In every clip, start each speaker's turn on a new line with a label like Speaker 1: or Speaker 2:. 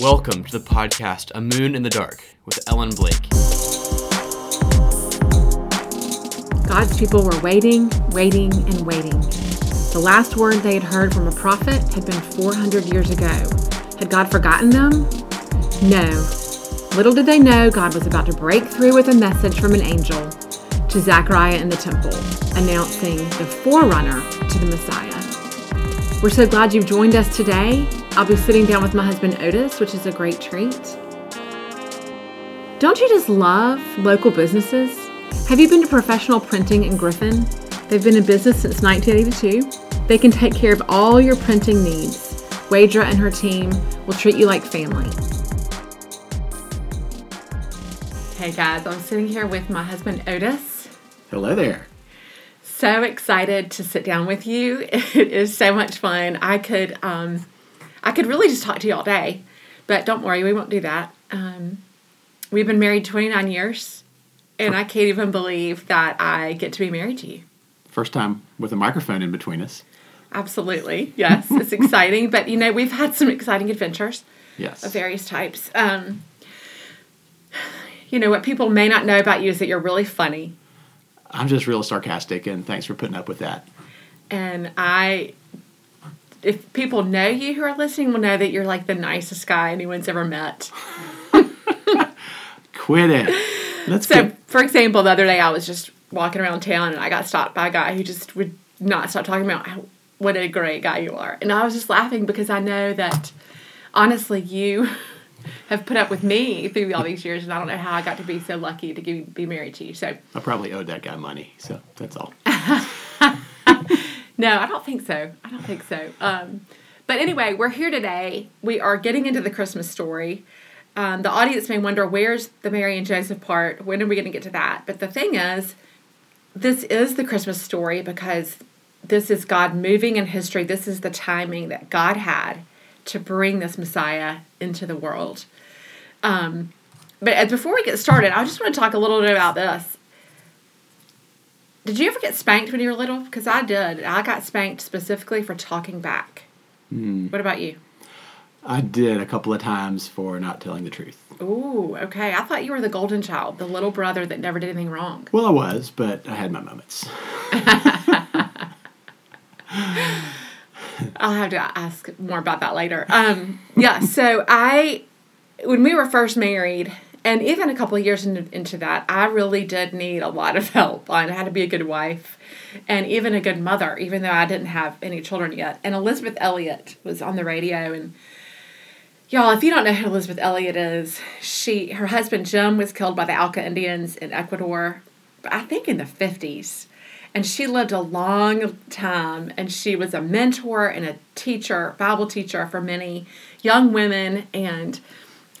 Speaker 1: Welcome to the podcast A Moon in the Dark with Ellen Blake.
Speaker 2: God's people were waiting, waiting, and waiting. The last word they had heard from a prophet had been 400 years ago. Had God forgotten them? No. Little did they know God was about to break through with a message from an angel to Zechariah in the temple, announcing the forerunner to the Messiah. We're so glad you've joined us today. I'll be sitting down with my husband Otis, which is a great treat. Don't you just love local businesses? Have you been to Professional Printing in Griffin? They've been in business since 1982. They can take care of all your printing needs. Wadra and her team will treat you like family. Hey guys, I'm sitting here with my husband Otis.
Speaker 3: Hello there.
Speaker 2: So excited to sit down with you. It is so much fun. I could um, I could really just talk to you all day, but don't worry, we won't do that. Um, we've been married 29 years, and I can't even believe that I get to be married to you.
Speaker 3: First time with a microphone in between us.
Speaker 2: Absolutely, yes, it's exciting. But you know, we've had some exciting adventures
Speaker 3: Yes.
Speaker 2: of various types. Um, you know, what people may not know about you is that you're really funny,
Speaker 3: I'm just real sarcastic, and thanks for putting up with that.
Speaker 2: and I. If people know you who are listening, will know that you're like the nicest guy anyone's ever met.
Speaker 3: Quit it. Let's
Speaker 2: So,
Speaker 3: get.
Speaker 2: for example, the other day I was just walking around town and I got stopped by a guy who just would not stop talking about how, what a great guy you are. And I was just laughing because I know that honestly, you have put up with me through all these years, and I don't know how I got to be so lucky to give, be married to you. So,
Speaker 3: I probably owed that guy money, so that's all.
Speaker 2: no, I don't think so. I don't think so. Um, but anyway, we're here today. We are getting into the Christmas story. Um, the audience may wonder where's the Mary and Joseph part? When are we going to get to that? But the thing is, this is the Christmas story because this is God moving in history. This is the timing that God had to bring this Messiah into the world. Um, but before we get started, I just want to talk a little bit about this. Did you ever get spanked when you were little? Because I did. I got spanked specifically for talking back. What about you?
Speaker 3: I did a couple of times for not telling the truth.
Speaker 2: Ooh, okay. I thought you were the golden child, the little brother that never did anything wrong.
Speaker 3: Well, I was, but I had my moments.
Speaker 2: I'll have to ask more about that later. Um, yeah, so I, when we were first married, and even a couple of years into, into that, I really did need a lot of help on how to be a good wife and even a good mother, even though I didn't have any children yet. And Elisabeth Elliot was on the radio, and y'all, if you don't know who Elisabeth Elliot is, she her husband Jim was killed by the Auca Indians in Ecuador, I think in the fifties. And she lived a long time, and she was a mentor and a teacher, Bible teacher for many young women. And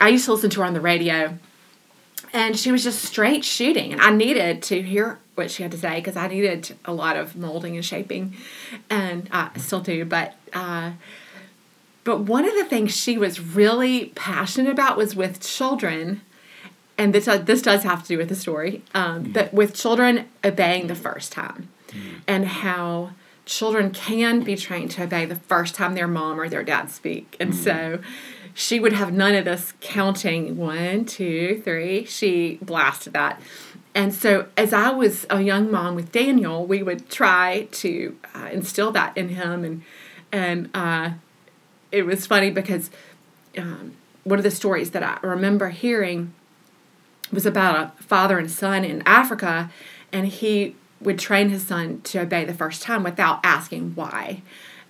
Speaker 2: I used to listen to her on the radio, and she was just straight shooting. And I needed to hear what she had to say because I needed a lot of molding and shaping, and I still do. But uh, but one of the things she was really passionate about was with children. And this this does have to do with the story, um, but with children obeying the first time, and how children can be trained to obey the first time their mom or their dad speak, and so she would have none of this counting one, two, three. She blasted that. And so, as I was a young mom with Daniel, we would try to uh, instill that in him, and and uh, it was funny because um, one of the stories that I remember hearing was about a father and son in Africa, and he would train his son to obey the first time without asking why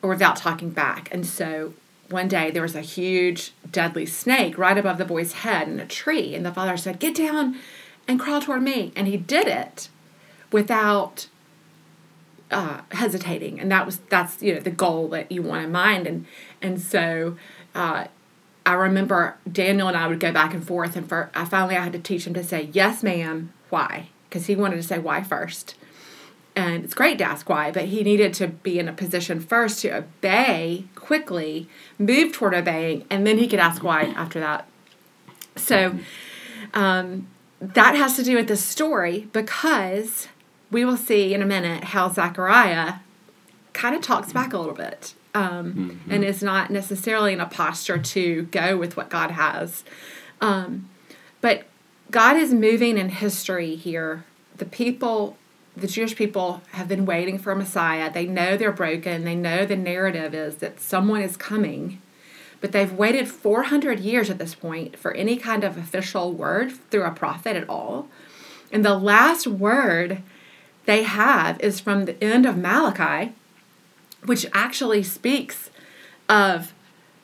Speaker 2: or without talking back. And so one day there was a huge, deadly snake right above the boy's head in a tree, and the father said, Get down and crawl toward me. And he did it without uh, hesitating, and that was that's you know the goal that you want in mind, and and so uh, I remember Daniel and I would go back and forth, and for I finally I had to teach him to say yes, ma'am, why, because he wanted to say why first, and it's great to ask why, but he needed to be in a position first to obey quickly, move toward obeying, and then he could ask why after that. So. Um, that has to do with this story because we will see in a minute how Zechariah kind of talks back a little bit um, and is not necessarily in a posture to go with what God has. Um, but God is moving in history here. The people, the Jewish people, have been waiting for a Messiah. They know they're broken. They know the narrative is that someone is coming. But they've waited 400 years at this point for any kind of official word through a prophet at all. And the last word they have is from the end of Malachi, which actually speaks of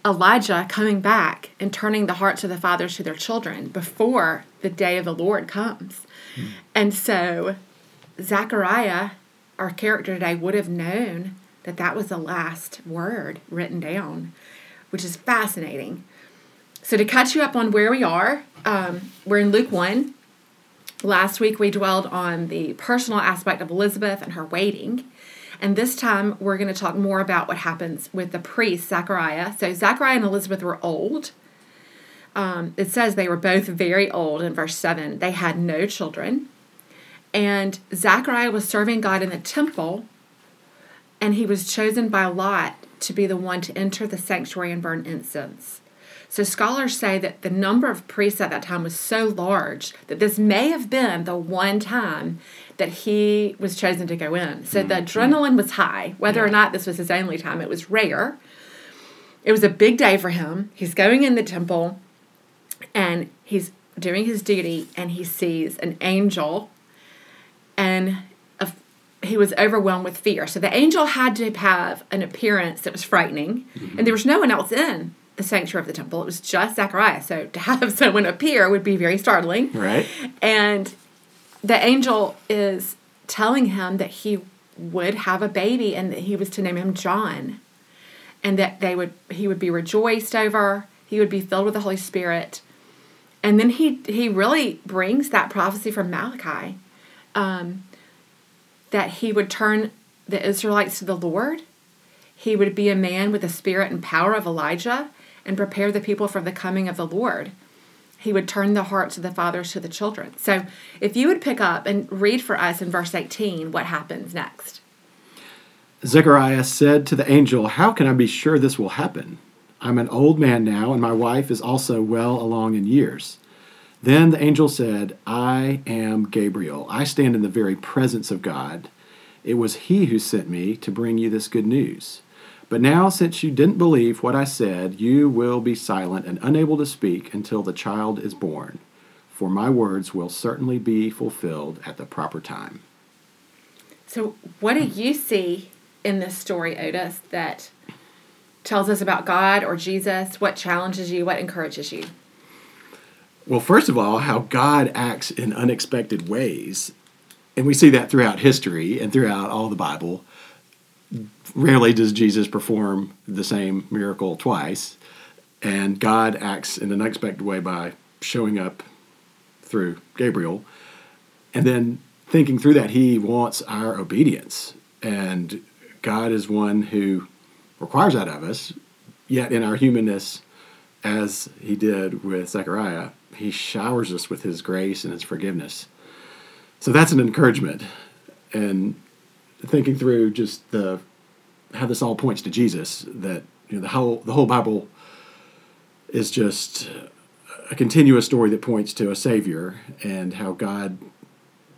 Speaker 2: Elijah coming back and turning the hearts of the fathers to their children before the day of the Lord comes. Mm. And so Zechariah, our character today, would have known that that was the last word written down, which is fascinating. So, to catch you up on where we are, um, we're in Luke 1. Last week we dwelled on the personal aspect of Elizabeth and her waiting. And this time we're going to talk more about what happens with the priest, Zechariah. So, Zechariah and Elizabeth were old. Um, it says they were both very old in verse 7. They had no children. And Zechariah was serving God in the temple, and he was chosen by Lot to be the one to enter the sanctuary and burn incense. So scholars say that the number of priests at that time was so large that this may have been the one time that he was chosen to go in. So mm-hmm. the adrenaline was high. Whether yeah. or not this was his only time, it was rare. It was a big day for him. He's going in the temple and he's doing his duty and he sees an angel and he was overwhelmed with fear. So the angel had to have an appearance that was frightening mm-hmm. and there was no one else in the sanctuary of the temple. It was just Zechariah. So to have someone appear would be very startling.
Speaker 3: Right.
Speaker 2: And the angel is telling him that he would have a baby and that he was to name him John. And that they would he would be rejoiced over, he would be filled with the Holy Spirit. And then he he really brings that prophecy from Malachi um, that he would turn the Israelites to the Lord. He would be a man with the spirit and power of Elijah and prepare the people for the coming of the Lord. He would turn the hearts of the fathers to the children. So, if you would pick up and read for us in verse 18 what happens next.
Speaker 3: Zechariah said to the angel, How can I be sure this will happen? I'm an old man now, and my wife is also well along in years. Then the angel said, I am Gabriel. I stand in the very presence of God. It was he who sent me to bring you this good news. But now, since you didn't believe what I said, you will be silent and unable to speak until the child is born, for my words will certainly be fulfilled at the proper time.
Speaker 2: So, what do you see in this story, Otis, that tells us about God or Jesus? What challenges you? What encourages you?
Speaker 3: Well, first of all, how God acts in unexpected ways. And we see that throughout history and throughout all the Bible rarely does Jesus perform the same miracle twice, and God acts in an unexpected way by showing up through Gabriel. And then thinking through that, he wants our obedience. And God is one who requires that of us, yet in our humanness, as he did with Zechariah, he showers us with his grace and his forgiveness. So that's an encouragement. And thinking through just the how this all points to Jesus. That you know the whole the whole Bible is just a continuous story that points to a Savior and how God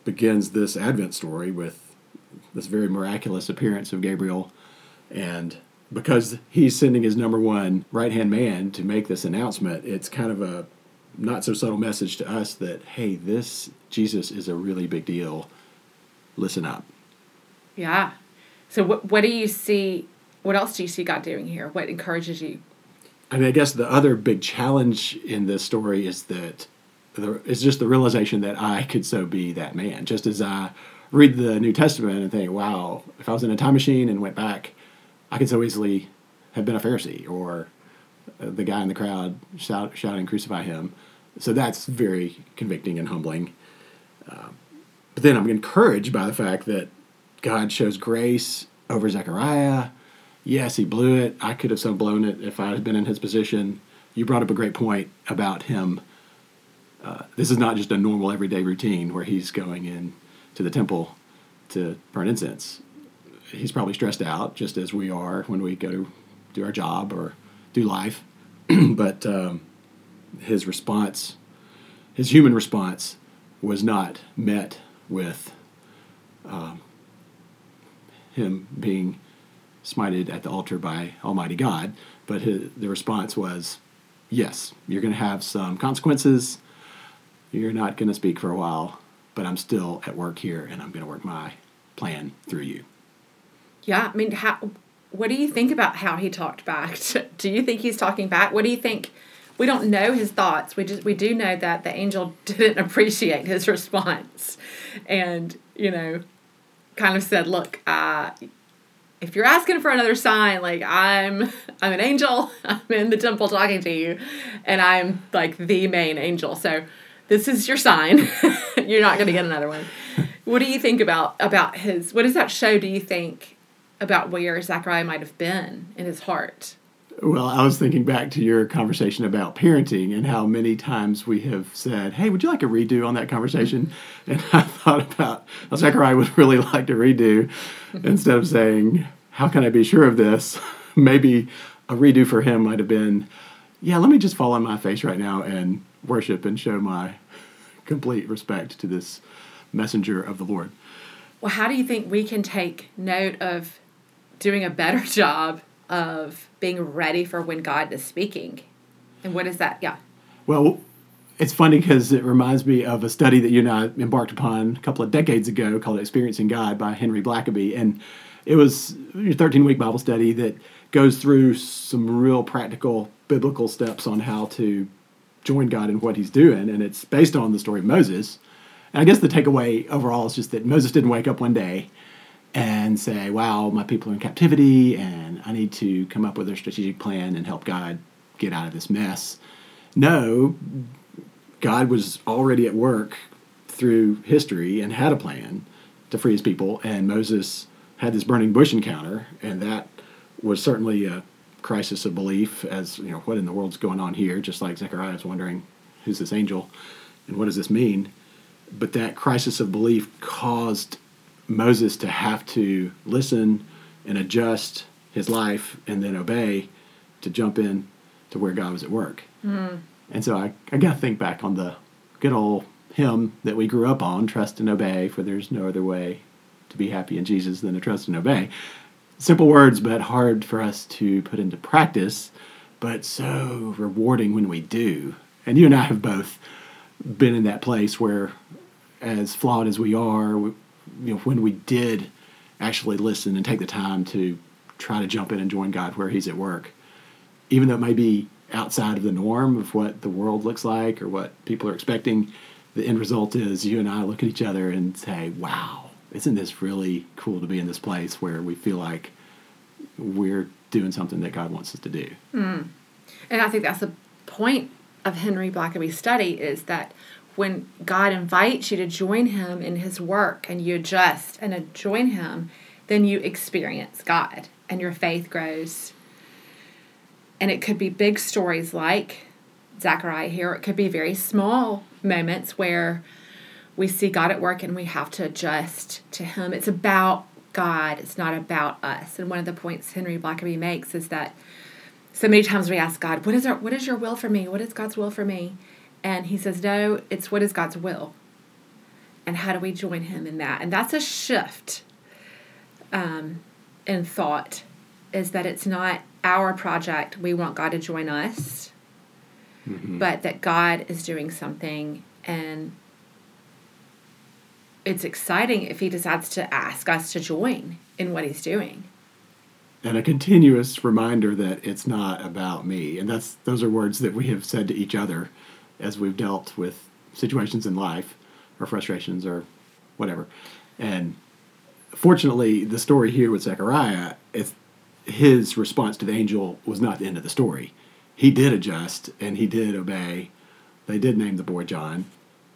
Speaker 3: begins this Advent story with this very miraculous appearance of Gabriel, and because he's sending his number one right hand man to make this announcement, it's kind of a not so subtle message to us that hey, this Jesus is a really big deal. Listen up.
Speaker 2: Yeah. So what what do you see? What else do you see God doing here? What encourages you?
Speaker 3: I mean, I guess the other big challenge in this story is that it's just the realization that I could so be that man. Just as I read the New Testament and think, wow, if I was in a time machine and went back, I could so easily have been a Pharisee or the guy in the crowd shout, shouting, crucify him. So that's very convicting and humbling. Uh, but then I'm encouraged by the fact that God shows grace over Zechariah. Yes, he blew it. I could have so blown it if I had been in his position. You brought up a great point about him. Uh, this is not just a normal everyday routine where he's going in to the temple to burn incense. he's probably stressed out, just as we are when we go to do our job or do life. but um, his response, his human response, was not met with um, him being smited at the altar by Almighty God. But his, the response was, yes, you're going to have some consequences. You're not going to speak for a while, but I'm still at work here and I'm going to work my plan through you.
Speaker 2: Yeah, I mean, how? What do you think about how he talked back? do you think he's talking back? What do you think? We don't know his thoughts. We just we do know that the angel didn't appreciate his response, and you know, kind of said, "Look, uh, if you're asking for another sign, like I'm, I'm an angel. I'm in the temple talking to you, and I'm like the main angel. So." This is your sign. you're not going to get another one. What do you think about about his? What does that show? Do you think about where Zechariah might have been in his heart.
Speaker 3: Well, I was thinking back to your conversation about parenting and how many times we have said, Hey, would you like a redo on that conversation? And I thought about Zechariah would really like to redo instead of saying, How can I be sure of this? Maybe a redo for him might have been, Yeah, let me just fall on my face right now and worship and show my complete respect to this messenger of the Lord.
Speaker 2: Well, how do you think we can take note of doing a better job of being ready for when God is speaking. And what is that? Yeah.
Speaker 3: Well, it's funny because it reminds me of a study that you and I embarked upon a couple of decades ago called Experiencing God by Henry Blackaby. And it was a 13 week Bible study that goes through some real practical biblical steps on how to join God in what he's doing. And it's based on the story of Moses. And I guess the takeaway overall is just that Moses didn't wake up one day and say, wow, my people are in captivity and I need to come up with a strategic plan and help God get out of this mess. No, God was already at work through history and had a plan to free his people, and Moses had this burning bush encounter, and that was certainly a crisis of belief as, you know, what in the world's going on here, just like Zechariah is wondering, who's this angel and what does this mean? But that crisis of belief caused Moses to have to listen and adjust his life and then obey to jump in to where God was at work. Mm. And so I, I got to think back on the good old hymn that we grew up on trust and obey, for there's no other way to be happy in Jesus than to trust and obey. Simple words, but hard for us to put into practice, but so rewarding when we do. And you and I have both been in that place where, as flawed as we are, you know, when we did actually listen and take the time to try to jump in and join God where He's at work, even though it may be outside of the norm of what the world looks like or what people are expecting, the end result is you and I look at each other and say, wow, isn't this really cool to be in this place where we feel like we're doing something that God wants us to do?
Speaker 2: Mm. And I think that's the point of Henry Blackaby's study is that when God invites you to join Him in His work and you adjust and uh, join Him, then you experience God and your faith grows. And it could be big stories like Zechariah here, it could be very small moments where we see God at work and we have to adjust to Him. It's about God, it's not about us. And one of the points Henry Blackaby makes is that so many times we ask God, what is our what is your will for me? What is God's will for me? And he says, No, it's what is God's will. And how do we join him in that? And that's a shift um, in thought, is that it's not our project. We want God to join us, mm-hmm. but that God is doing something and it's exciting if he decides to ask us to join in what he's doing
Speaker 3: and a continuous reminder that it's not about me and that's those are words that we have said to each other as we've dealt with situations in life or frustrations or whatever. And fortunately, the story here with Zechariah, is his response to the angel was not the end of the story. He did adjust and he did obey. They did name the boy John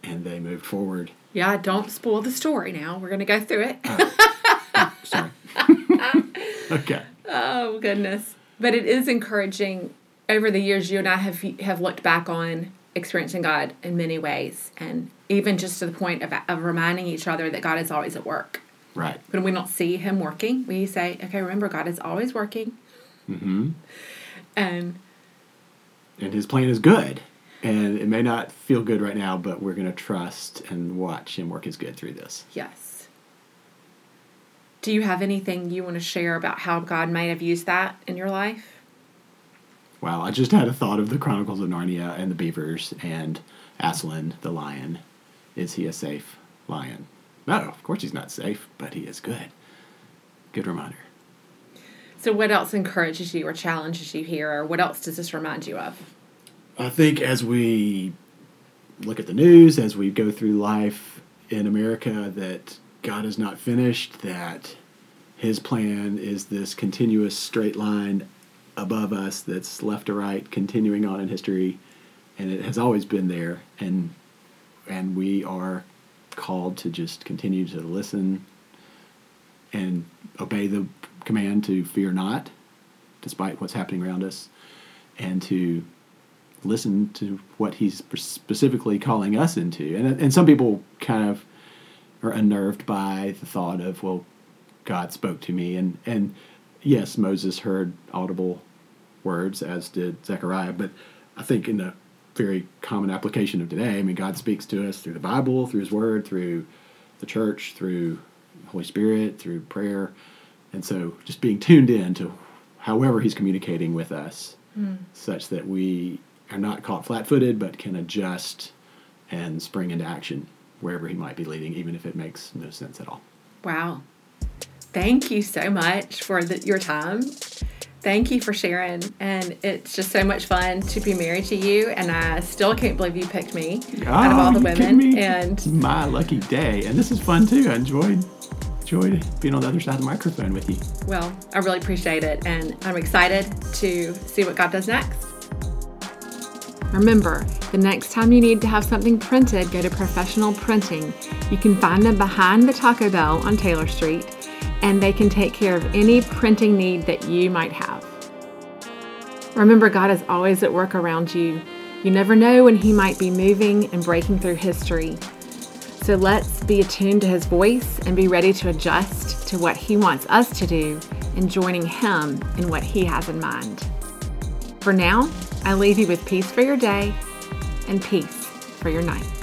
Speaker 3: and they moved forward.
Speaker 2: Yeah, don't spoil the story now. We're going to go through it. oh, oh sorry. okay. Oh, goodness. But it is encouraging over the years you and I have have looked back on experiencing God in many ways, and even just to the point of, of reminding each other that God is always at work.
Speaker 3: Right.
Speaker 2: When we don't see Him working, we say, okay, remember, God is always working.
Speaker 3: Mm-hmm.
Speaker 2: And
Speaker 3: And his plan is good. And it may not feel good right now, but we're going to trust and watch him work his good through this.
Speaker 2: yes. Do you have anything you want to share about how God might have used that in your life?
Speaker 3: Wow, I just had a thought of the Chronicles of Narnia and the beavers and Aslan, the lion. Is he a safe lion? No, of course he's not safe, but he is good. Good reminder.
Speaker 2: So, what else encourages you or challenges you here, or what else does this remind you of?
Speaker 3: I think as we look at the news, as we go through life in America, that God is not finished, that His plan is this continuous straight line above us that's left to right, continuing on in history, and it has always been there, and and we are called to just continue to listen and obey the command to fear not, despite what's happening around us, and to listen to what he's specifically calling us into. And and some people kind of are unnerved by the thought of, well, God spoke to me, and and yes, Moses heard audible words, as did Zechariah. But I think in the very common application of today, I mean, God speaks to us through the Bible, through His Word, through the church, through the Holy Spirit, through prayer, and so just being tuned in to however He's communicating with us, hmm. such that we are not caught flat-footed, but can adjust and spring into action wherever He might be leading, even if it makes no sense at all.
Speaker 2: Wow. Thank you so much for the, your time. Thank you for sharing. And it's just so much fun to be married to you. And I still can't believe you picked me out of all oh, the
Speaker 3: Oh, you kidding
Speaker 2: women.
Speaker 3: me?
Speaker 2: And
Speaker 3: my lucky day, and this is fun too. I enjoyed enjoyed being on the other side of the microphone with you.
Speaker 2: well, I really appreciate it. And I'm excited to see what God does next. Remember, the next time you need to have something printed, go to Professional Printing. You can find them behind the Taco Bell on Taylor Street, and they can take care of any printing need that you might have. Remember, God is always at work around you. You never know when He might be moving and breaking through history. So let's be attuned to His voice and be ready to adjust to what He wants us to do and joining Him in what He has in mind. For now, I leave you with peace for your day and peace for your night.